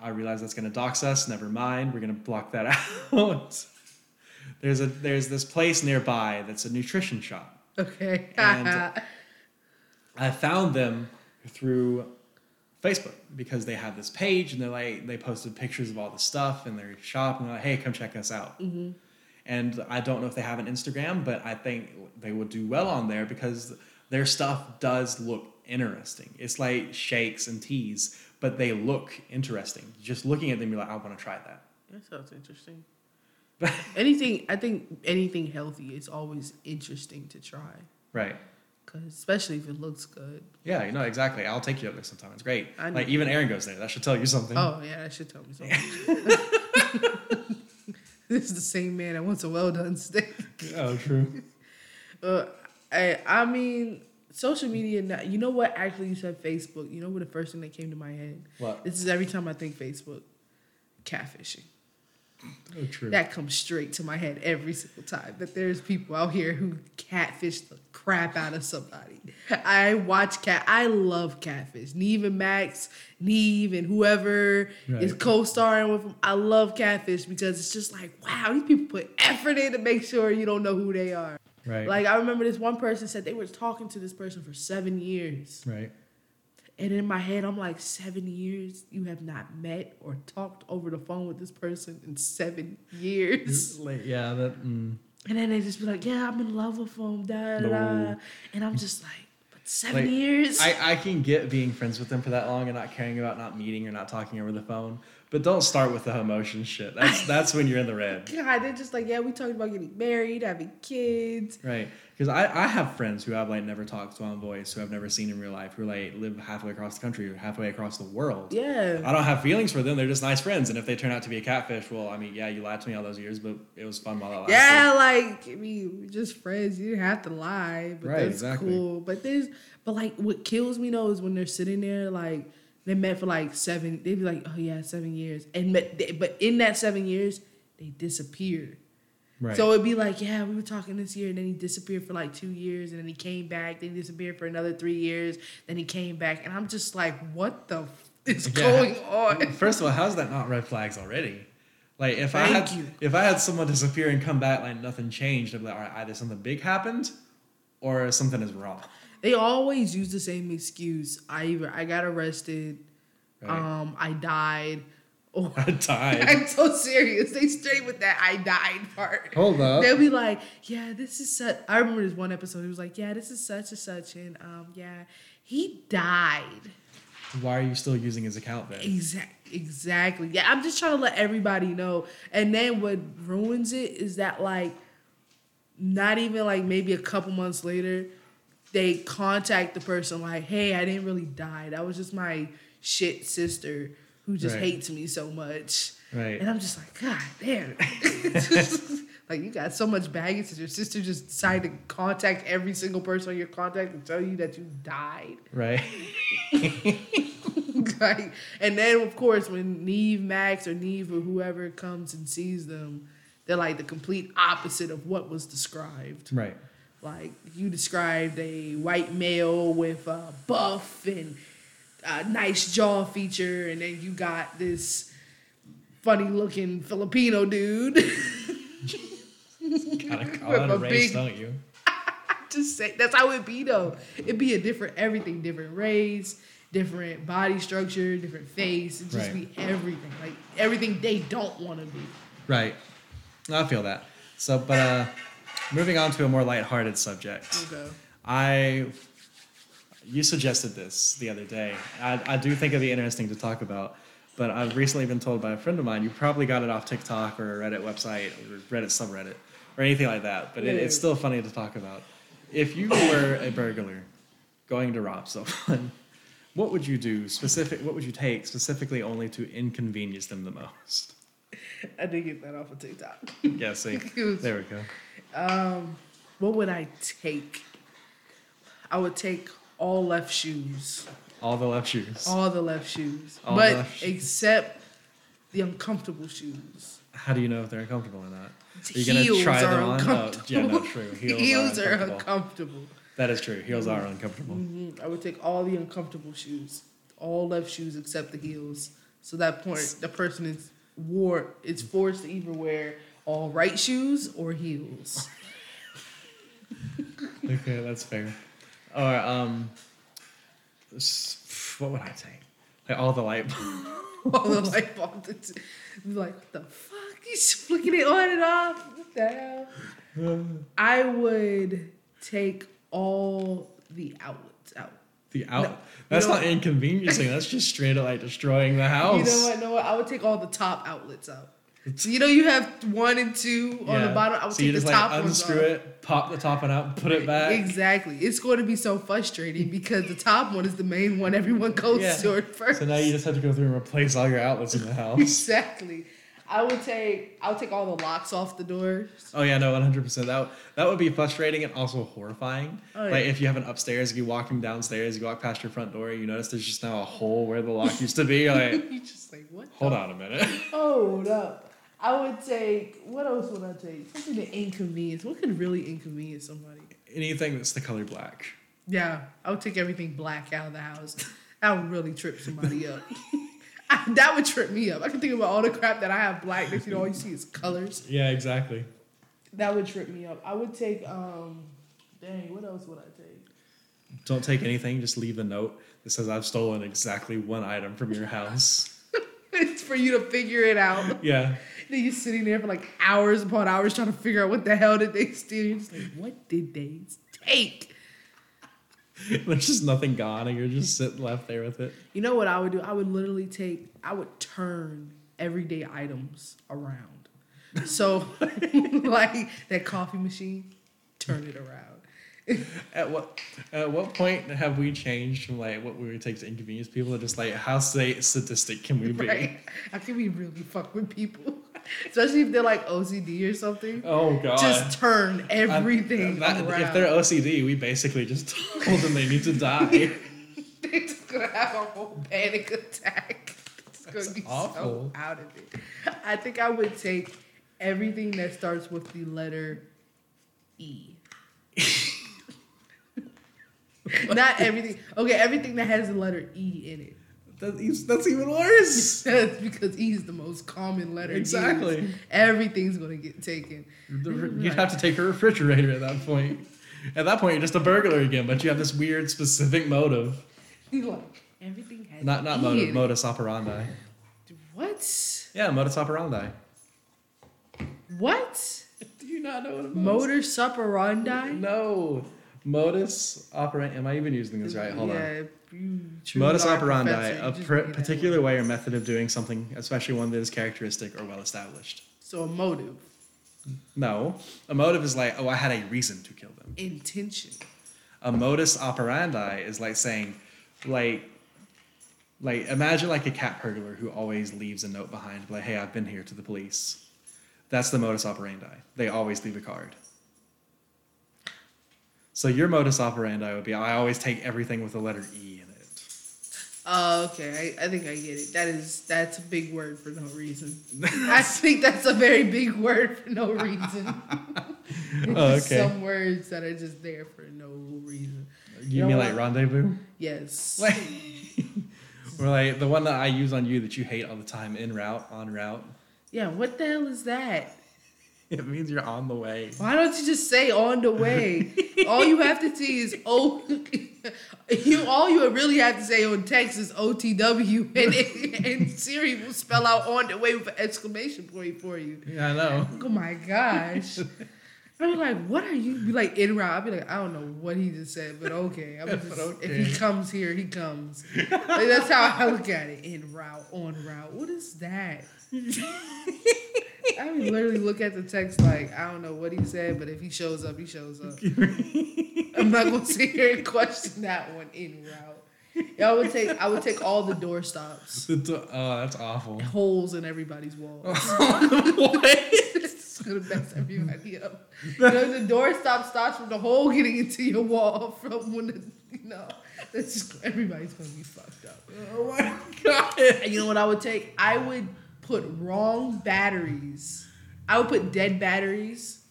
I realize that's gonna dox us, never mind, we're gonna block that out. there's a there's this place nearby that's a nutrition shop. Okay. And- I found them through Facebook because they have this page and they're like they posted pictures of all the stuff in their shop and they're like, hey, come check us out. Mm-hmm. And I don't know if they have an Instagram, but I think they would do well on there because their stuff does look interesting. It's like shakes and teas, but they look interesting. Just looking at them, you're like, I want to try that. That sounds interesting. anything, I think anything healthy is always interesting to try, right. Cause especially if it looks good. Yeah, you know exactly. I'll take you up there sometime. It's great. I like even Aaron goes there. That should tell you something. Oh yeah, that should tell me something. this is the same man that wants a well done steak. Oh, true. Uh, I, I mean, social media. Now, you know what? Actually, you said Facebook. You know what? The first thing that came to my head. What? This is every time I think Facebook. Catfishing. Oh, true. That comes straight to my head every single time. That there's people out here who catfish the crap out of somebody. I watch cat. I love catfish. Nev and Max, Nev and whoever is co-starring with them. I love catfish because it's just like, wow, these people put effort in to make sure you don't know who they are. Right. Like I remember this one person said they were talking to this person for seven years. right. And in my head, I'm like, seven years you have not met or talked over the phone with this person in seven years. Like, yeah, that. Mm. And then they just be like, yeah, I'm in love with him, da da da. And I'm just like, but seven Like, years? I, I can get being friends with them for that long and not caring about not meeting or not talking over the phone, but don't start with the emotion shit. That's that's when you're in the red, God, they're just like, yeah, we talked about getting married, having kids. right? Because I, I have friends who I've like never talked to on voice, who I've never seen in real life, who like live halfway across the country or halfway across the world. Yeah. I don't have feelings for them. They're just nice friends, and if they turn out to be a catfish, well, I mean, yeah, you lied to me all those years, but it was fun while it lasted. Yeah, like I mean, we're just friends. You didn't have to lie, but Right, that's exactly. cool. But there's, but like, what kills me though is when they're sitting there, like they met for like seven. They'd be like, oh yeah, seven years, and met, but in that seven years, they disappeared. Right. So it'd be like, yeah, we were talking this year, and then he disappeared for like two years, and then he came back. Then he disappeared for another three years. Then he came back, and I'm just like, what the f- is Yeah. going on? First of all, how's that not red flags already? Like if I had you. if I had someone disappear and come back like nothing changed, I'd be like, all right, either something big happened or something is wrong. They always use the same excuse. I either I got arrested, Right. um, I died, or I died. I'm so serious. They straight with that I died part. Hold up. They'll be like, yeah, this is such. I remember this one episode. He was like, yeah, this is such and such, and um, yeah, he died. Why are you still using his account then? Exact, exactly. Yeah, I'm just trying to let everybody know. And then what ruins it is that like, not even like maybe a couple months later, they contact the person like, "Hey, I didn't really die. That was just my shit sister who just Right. hates me so much." Right. And I'm just like, God damn. like you got so much baggage that your sister just decided to contact every single person on your contact and tell you that you died. Right. like, and then of course when Nev Max or Nev or whoever comes and sees them, they're like the complete opposite of what was described. right. Like you described a white male with a buff and a nice jaw feature, and then you got this funny looking Filipino dude. Call With it a race, big- don't you? Just say that's how it be though. It'd be a different everything, different race, different body structure, different face. It just Right. be everything, like everything they don't want to be. Right. I feel that. So, but uh, moving on to a more lighthearted subject. Okay. I, you suggested this the other day. I, I do think it'd be interesting to talk about, but I've recently been told by a friend of mine, you probably got it off TikTok or a Reddit website or Reddit subreddit or anything like that, but it, it's still funny to talk about. If you were a burglar going to rob someone, what would you do specific? What would you take specifically only to inconvenience them the most? I did get that off of TikTok. Yeah, see, there we go. Um, what would I take? I would take all left shoes. All the left shoes. All the left shoes. All but left shoes. except the uncomfortable shoes. How do you know if they're uncomfortable or not? Are you Heels gonna try them on? Oh, uncomfortable. yeah, no, true. Heels, Heels, are, are uncomfortable. uncomfortable. That is true. Heels are uncomfortable. Mhm. I would take all the uncomfortable shoes, all left shoes except the heels. So that point, the person is wore is forced to either wear all right shoes or heels. Okay, that's fair. Or um, what would I take? Like all the light. Bulbs. all the light bulbs. It's like the fuck? He's flicking it on and off. What the hell? I would take all the outlets out. The out. No, you that's know not what? inconveniencing. That's just straight up like destroying the house. You know what? No, what? I would take all the top outlets out. So you know you have one and two on the bottom. I would so take you the top like unscrew it, pop the top one out, put it back. Exactly. It's going to be so frustrating because the top one is the main one everyone goes Yeah. to first. So now you just have to go through and replace all your outlets in the house. exactly. I would take. I would take all the locks off the doors. Oh yeah, no, one hundred percent. That that would be frustrating and also horrifying. Oh, Like if you have an upstairs, you walk walking downstairs, you walk past your front door, you notice there's just now a hole where the lock used to be. You're like, you just like what? hold the on a minute. Hold up. I would take. What else would I take? Something to inconvenience. What could really inconvenience somebody? Anything that's the color black. Yeah, I would take everything black out of the house. That would really trip somebody up. I, that would trip me up. I can think about all the crap that I have black. That you know, all you see is colors. Yeah, exactly. That would trip me up. I would take. um Dang, what else would I take? Don't take anything. Just leave a note that says I've stolen exactly one item from your house. it's for you to figure it out. Yeah. Then you're sitting there for like hours upon hours trying to figure out what the hell did they steal. You're just like, what did they take? There's just nothing gone, and you're just sitting left there with it. You know what I would do? I would literally take, I would turn everyday items around. So, like that coffee machine, turn it around. At what at what point have we changed from like what we would take to inconvenience people to just like how say sadistic can we be? Right? How can we really fuck with people? Especially if they're like OCD or something. Oh god. Just turn everything that- if they're OCD, we basically just told them they need to die. They're just gonna have a whole panic attack. It's gonna be awful. so out of it. I think I would take everything that starts with the letter E. Not everything. Okay, everything that has the letter E in it. That's, that's even worse. That's because E is the most common letter. used. Exactly. Everything's gonna get taken. The- You'd have to take a refrigerator at that point. At that point, you're just a burglar again, but you have this weird specific motive. Like, everything has Not not motive, modus operandi. What? Yeah, modus operandi. What? Do you not know what it Motor supperandi? No. Modus operandi. Am I even using this right? Hold on. You Modus operandi. A pr- particular way or method of doing something, especially one that is characteristic or well established. So a motive, No. A motive is like, oh, I had a reason to kill them. intention. A modus operandi is like saying, like, like imagine like a cat burglar who always leaves a note behind, like, hey, I've been here to the police. That's the modus operandi. They always leave a card. So your modus operandi would be, I always take everything with the letter E in it. Oh, okay. I, I think I get it. That is that's a big word for no reason. I think that's a very big word for no reason. Oh, okay. Some words that are just there for no reason. You, know mean what? like rendezvous? Yes. Or like the one that I use on you that you hate all the time, in route, on route. yeah. What the hell is that? It means you're on the way. Why don't you just say on the way? all you have to see is O. you all you really have to say on text is OTW, and and Siri will spell out on the way with an exclamation point for you. Yeah, I know. Oh my gosh. I'd be like, what are you? Be like in route. I'd be like, I don't know what he just said, but okay. I'm just, But If he comes here, he comes. Like, that's how I look at it. In route, on route. What is that? I would literally look at the text like, I don't know what he said, but if he shows up, he shows up. I'm not gonna sit here and question that one in route. Yeah, I would take I would take all the door stops. The do- oh, that's awful. Holes in everybody's walls. what? it's gonna mess everybody up. You know, the door stop starts from the hole getting into your wall from when the you know that's just everybody's gonna be fucked up. Oh my god. And you know what I would take? I would put wrong batteries. I would put dead batteries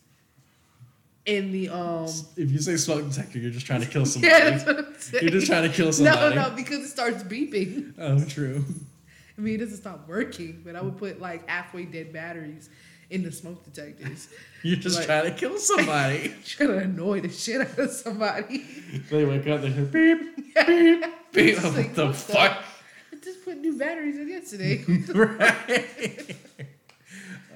in the um If you say smoke detector, you're just trying to kill somebody. Yeah, what. You're just trying to kill somebody. No, no, because it starts beeping. Oh, true. I mean, it doesn't stop working, but I would put like halfway dead batteries in the smoke detectors. You're just Like- trying to kill somebody. Trying to annoy the shit out of somebody. they wake up, they hear beep, beep, beep. Like, like, the fuck? Just put new batteries in yesterday. right.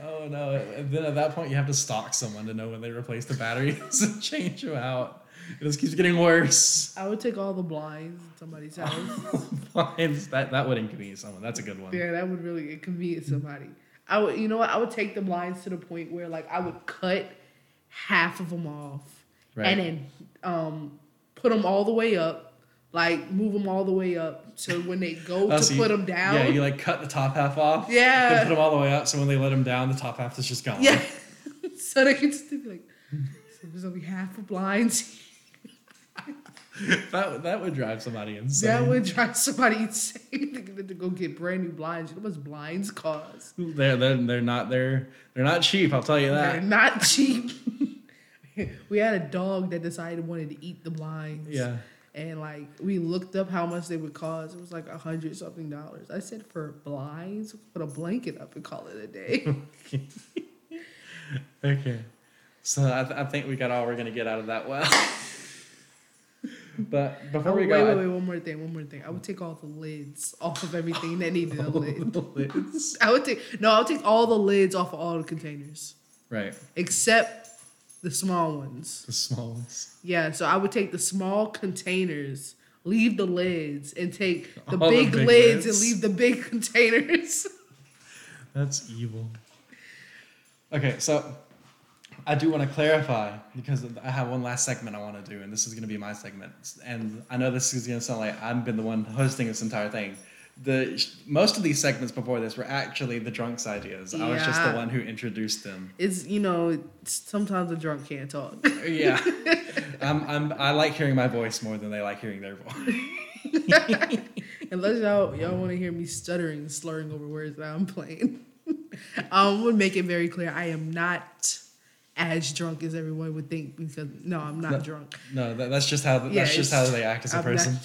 Oh no! And then at that point, you have to stalk someone to know when they replace the batteries and change them out. It just keeps getting worse. I would take all the blinds in somebody's house. Blinds, that that would inconvenience someone. That's a good one. yeah, that would really inconvenience somebody. I would, you know what? I would take the blinds to the point where like I would cut half of them off Right. and then um, put them all the way up, like move them all the way up. So when they go Oh, to so put you- them down, Yeah, you like cut the top half off. Yeah. Then put them all the way up, so when they let them down, the top half is just gone. yeah, so they can just be like, so there's only half of blinds. that that would drive somebody insane. That would drive somebody insane to to go get brand new blinds. You know how blinds cost? They're, they're they're not they're they're not cheap. I'll tell you They're that. not cheap. we had a dog that decided wanted to eat the blinds. Yeah. And like we looked up how much they would cost. It was like a hundred something dollars. I said for blinds, put a blanket up and call it a day. Okay. So I, th- I think we got all we're gonna get out of that well. But before Oh, we wait, go, wait, I- wait, one more thing, one more thing. I would take all the lids off of everything that needed a lid. the lids. I would take no, I would take all the lids off of all the containers Right, except the small ones. the small ones. Yeah, so I would take the small containers, leave the lids, and take the All the big, big lids, lids. and leave the big containers. That's evil. Okay, so I do want to clarify because I have one last segment I want to do, and this is going to be my segment. And I know this is going to sound like I've been the one hosting this entire thing. The most of these segments before this were actually the drunks' ideas. I was just the one who introduced them. It's you know, sometimes a drunk can't talk. Yeah, I'm, I'm, I like hearing my voice more than they like hearing their voice. Unless y'all y'all want to hear me stuttering, slurring over words that I'm playing. um, would make it very clear I am not as drunk as everyone would think because no, I'm not No, drunk. No, that, that's just how that's Yeah, just how they act as a I'm person.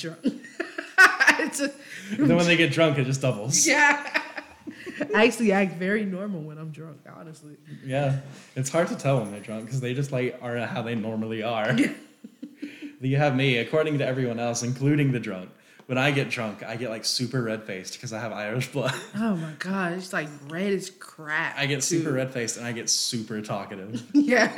Not drunk. It's a- then when they get drunk, it just doubles. yeah. I actually act very normal when I'm drunk, honestly. Yeah, it's hard to tell when they're drunk because they just like are how they normally are. you have me, according to everyone else, including the drunk. When I get drunk, I get like super red faced because I have Irish blood. Oh my god, it's like red as crap. I get super red faced and I get super talkative. Yeah.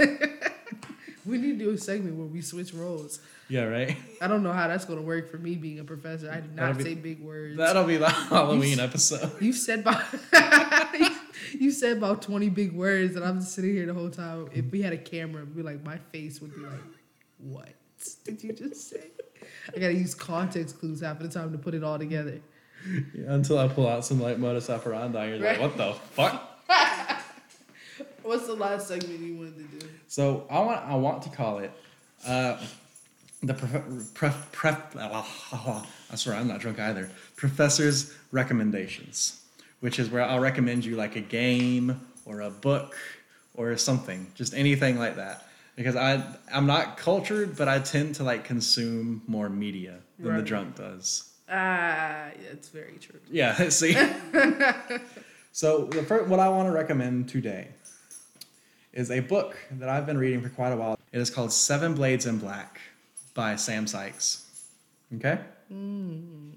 we need to do a segment where we switch roles. Yeah, right. I don't know how that's gonna work for me being a professor. I do not be- say big words. That'll be the Halloween episode. You said about you said about twenty big words, and I'm just sitting here the whole time. If we had a camera, it'd be like my face would be like, "What did you just say?" I gotta use context clues half of the time to put it all together. Yeah, until I pull out some like modus operandi, you're Right. like, what the fuck? What's the last segment you wanted to do? So I want I want to call it uh, the prof- pref- pref- I swear I'm not drunk either. Professor's recommendations, which is where I'll recommend you like a game or a book or something, just anything like that. Because I I'm not cultured, but I tend to like consume more media than the drunk does. Ah, yeah, it's very true. Yeah, see. so the first, what I want to recommend today is a book that I've been reading for quite a while. It is called Seven Blades in Black by Sam Sykes. Okay. Mm.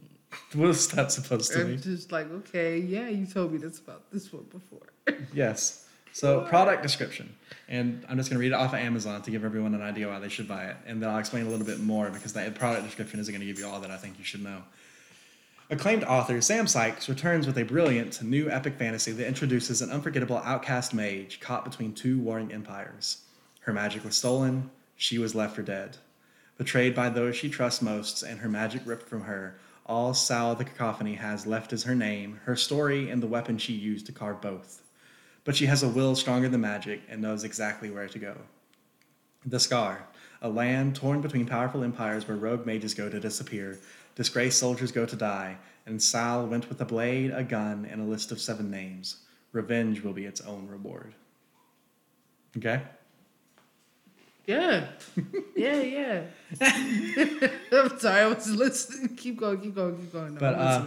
What's that supposed to I'm mean? just like, okay, yeah, you told me this about this one before. Yes. So product description, and I'm just going to read it off of Amazon to give everyone an idea why they should buy it, and then I'll explain a little bit more because that product description isn't going to give you all that I think you should know. Acclaimed author Sam Sykes returns with a brilliant new epic fantasy that introduces an unforgettable outcast mage caught between two warring empires. Her magic was stolen, she was left for dead. Betrayed by those she trusts most, and her magic ripped from her, all Sal the Cacophony has left is her name, her story, and the weapon she used to carve both. But she has a will stronger than magic and knows exactly where to go. The Scar, a land torn between powerful empires where rogue mages go to disappear, disgraced soldiers go to die, and Sal went with a blade, a gun, and a list of seven names. Revenge will be its own reward. Okay? Yeah, yeah, yeah. I'm sorry, I was listening. Keep going, keep going, keep going. No, But uh,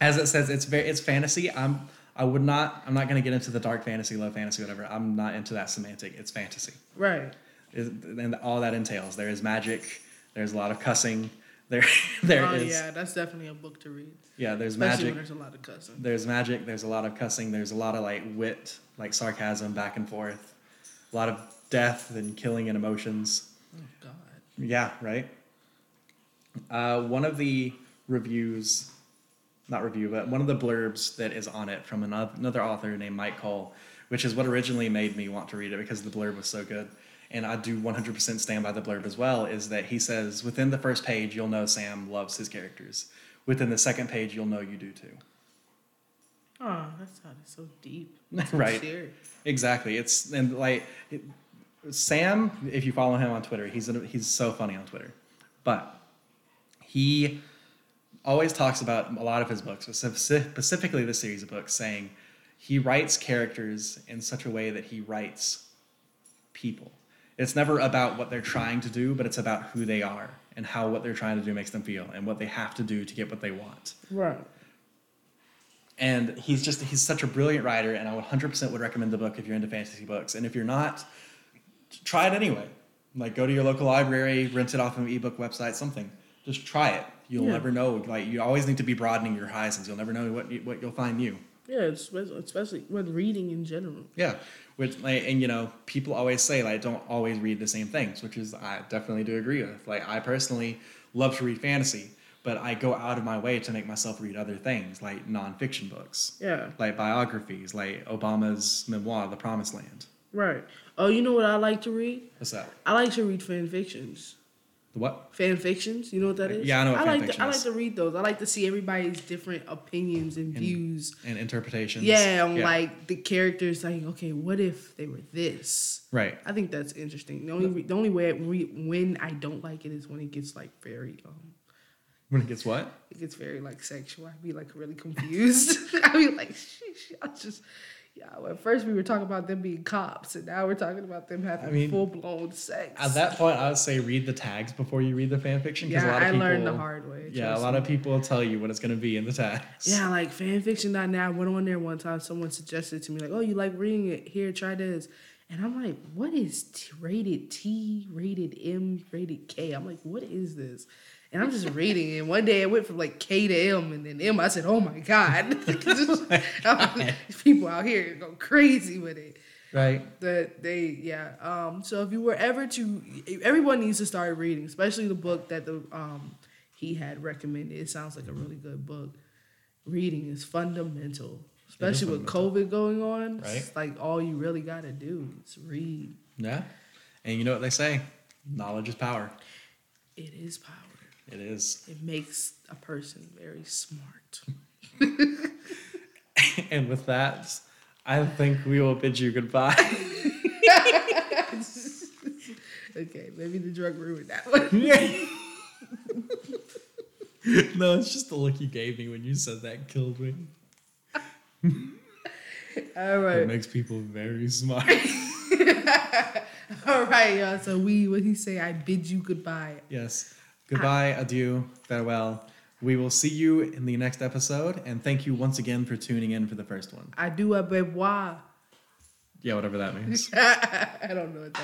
as it says, it's very it's fantasy. I'm I would not I'm not gonna get into the dark fantasy, low fantasy, whatever. I'm not into that semantic. It's fantasy. right. Is- and all that entails. There is magic. There's a lot of cussing. There, there oh is- yeah, that's definitely a book to read, yeah. There's especially magic. there's a lot of cussing. There's magic. There's a lot of cussing. There's a lot of like wit, like sarcasm, back and forth. A lot of death and killing and emotions. Oh God. Yeah, right. Uh, one of the reviews, not review, but one of the blurbs that is on it from another, another author named Myke Cole, which is what originally made me want to read it because the blurb was so good. And I do 100% stand by the blurb as well. Is that he says within the first page you'll know Sam loves his characters. Within the second page you'll know you do too. Oh, that sounded so deep. right. Serious. Exactly. It's and like it, Sam. If you follow him on Twitter, he's a, he's so funny on Twitter, but he always talks about a lot of his books, specifically this series of books, saying he writes characters in such a way that he writes people. It's never about what they're trying to do, but it's about who they are and how what they're trying to do makes them feel and what they have to do to get what they want Right. and he's just he's such a brilliant writer and i 100% would recommend the book if you're into fantasy books and if you're not try it anyway Like go to your local library, rent it off of an ebook website, something. Just try it. You'll Yeah. never know. Like you always need to be broadening your horizons. You'll never know what you, what you'll find new. Yeah, especially, especially when reading in general. Yeah, which like, and you know, people always say like don't always read the same things, which is I definitely do agree with. Like I personally love to read fantasy, but I go out of my way to make myself read other things like nonfiction books, Yeah, like biographies, like Obama's memoir, The Promised Land. right. Oh, you know what I like to read? What's that? I like to read fan fictions. The what? Fan fictions, you know what that is? Yeah, I know what I like to, I like to read those. I like to see everybody's different opinions and, views. And interpretations. Yeah, on like the characters. Like, okay, what if they were this? right. I think that's interesting. The only re- the only way re- when I don't like it is when it gets like very um When it gets what? it gets very like sexual. I'd be like really confused. I'd be like, sheesh, I just yeah. Well, at first we were talking about them being cops, and now we're talking about them having I mean, full blown sex. At that point, I would say read the tags before you read the fan fiction. yeah, a lot of I people, learned the hard way. Yeah, a lot me. of people will tell you what it's going to be in the tags. Yeah, like fanfiction.net. I went on there one time. Someone suggested to me, like, oh, you like reading it? Here, try this. And I'm like, what is t- rated T, rated M, rated K? I'm like, what is this? And I'm just reading And One day it went from like K to M, and then M. I said, oh my God. People out here go crazy with it. Right. That they, yeah. Um, so if you were ever to, everyone needs to start reading, especially the book that the um he had recommended. It sounds like a really good book. Reading is fundamental, especially with COVID going on. Right. It's like all you really got to do is read. Yeah. And you know what they say? Knowledge is power. It is power. It is. It makes a person very smart. and with that, I think we will bid you goodbye. Okay, maybe the drug ruined that one. no, it's just the look you gave me when you said that killed me. All It makes people very smart. all right, y'all. So we, what he say? I bid you goodbye. yes. Goodbye, adieu, farewell. We will see you in the next episode, and thank you once again for tuning in for the first one. I do a bevoir. Yeah, whatever that means. I don't know what that.